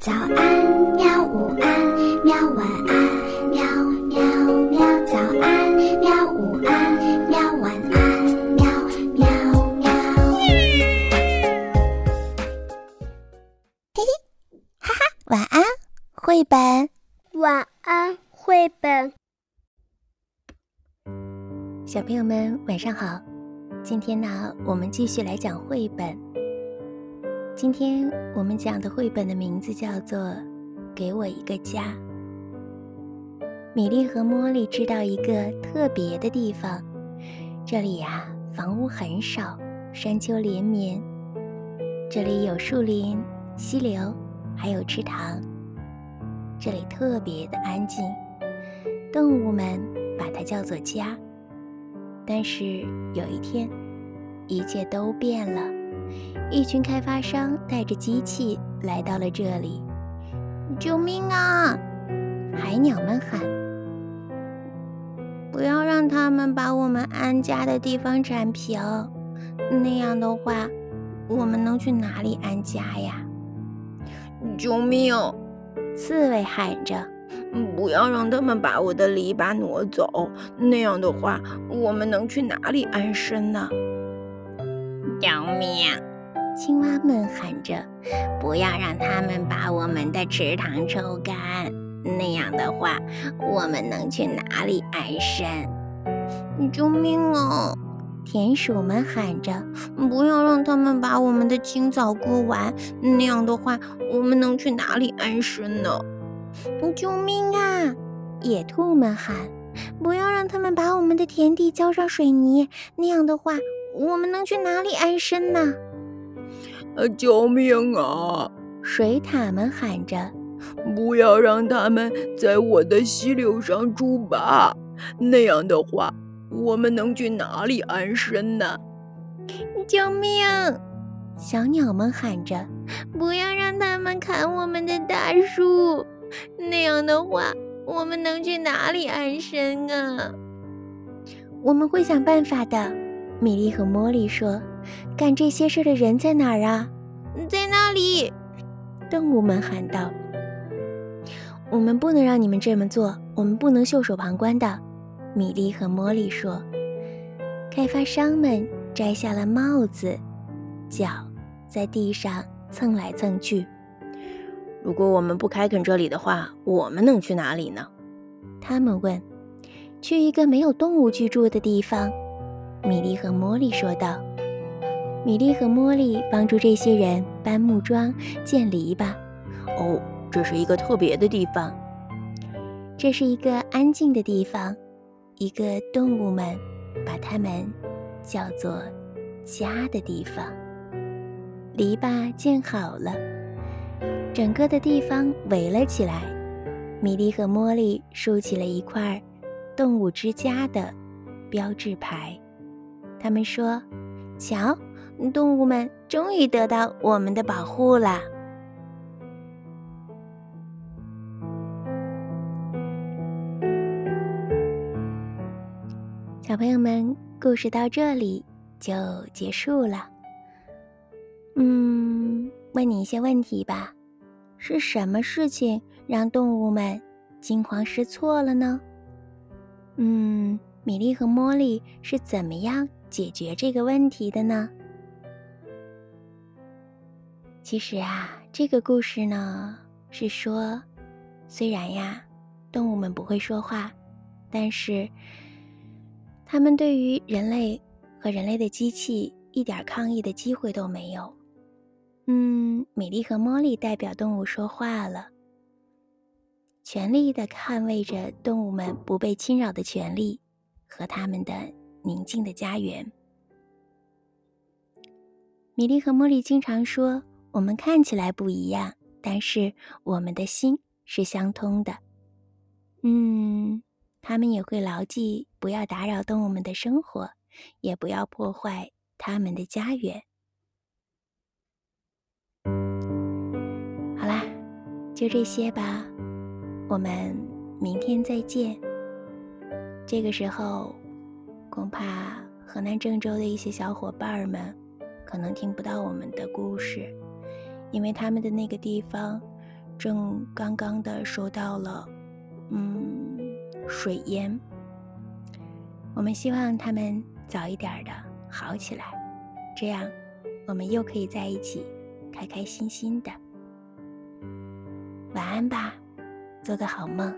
早安，喵！午安，喵！晚安，喵喵喵！早安，喵！午安，喵！晚安，喵喵喵！嘿嘿，哈哈，晚安，绘本。晚安，绘本。小朋友们，晚上好。今天呢，我们继续来讲绘本。今天我们讲的绘本的名字叫做《给我一个家》。米莉和茉莉知道一个特别的地方，这里呀，房屋很少，山丘连绵。这里有树林、溪流，还有池塘。这里特别的安静，动物们把它叫做家。但是有一天，一切都变了。一群开发商带着机器来到了这里，救命啊！海鸟们喊：“不要让他们把我们安家的地方铲平，那样的话，我们能去哪里安家呀？”救命！刺猬喊着：“不要让他们把我的篱笆挪走，那样的话，我们能去哪里安身呢？”救命！青蛙们喊着：“不要让他们把我们的池塘抽干，那样的话，我们能去哪里安身？”救命啊！田鼠们喊着：“不要让他们把我们的青草割完，那样的话，我们能去哪里安身呢？”救命啊！野兔们喊：“不要让他们把我们的田地浇上水泥，那样的话，我们能去哪里安身呢？”救命啊！水獭们喊着：“不要让他们在我的溪流上筑坝，那样的话，我们能去哪里安身呢？”救命！小鸟们喊着：“不要让他们砍我们的大树，那样的话，我们能去哪里安身啊？”我们会想办法的，米莉和茉莉说。干这些事的人在哪儿啊？在那里！动物们喊道：“我们不能让你们这么做，我们不能袖手旁观的。”米莉和茉莉说。开发商们摘下了帽子，脚在地上蹭来蹭去。如果我们不开垦这里的话，我们能去哪里呢？他们问。去一个没有动物居住的地方，米莉和茉莉说道。米莉和茉莉帮助这些人搬木桩、建篱笆。哦，这是一个特别的地方。这是一个安静的地方，一个动物们把它们叫做家的地方。篱笆建好了，整个的地方围了起来。米莉和茉莉竖起了一块“动物之家”的标志牌。他们说：“瞧。”动物们终于得到我们的保护了。小朋友们，故事到这里就结束了。嗯，问你一些问题吧：是什么事情让动物们惊慌失措了呢？嗯，米莉和茉莉是怎么样解决这个问题的呢？其实啊，这个故事呢是说，虽然呀，动物们不会说话，但是他们对于人类和人类的机器一点抗议的机会都没有。嗯，米莉和茉莉代表动物说话了，全力的捍卫着动物们不被侵扰的权利和他们的宁静的家园。米莉和茉莉经常说。我们看起来不一样，但是我们的心是相通的。嗯，他们也会牢记不要打扰动物们的生活，也不要破坏他们的家园。好啦，就这些吧，我们明天再见。这个时候，恐怕河南郑州的一些小伙伴们可能听不到我们的故事。因为他们的那个地方正刚刚的受到了，嗯，水淹。我们希望他们早一点的好起来，这样我们又可以在一起，开开心心的。晚安吧，做个好梦。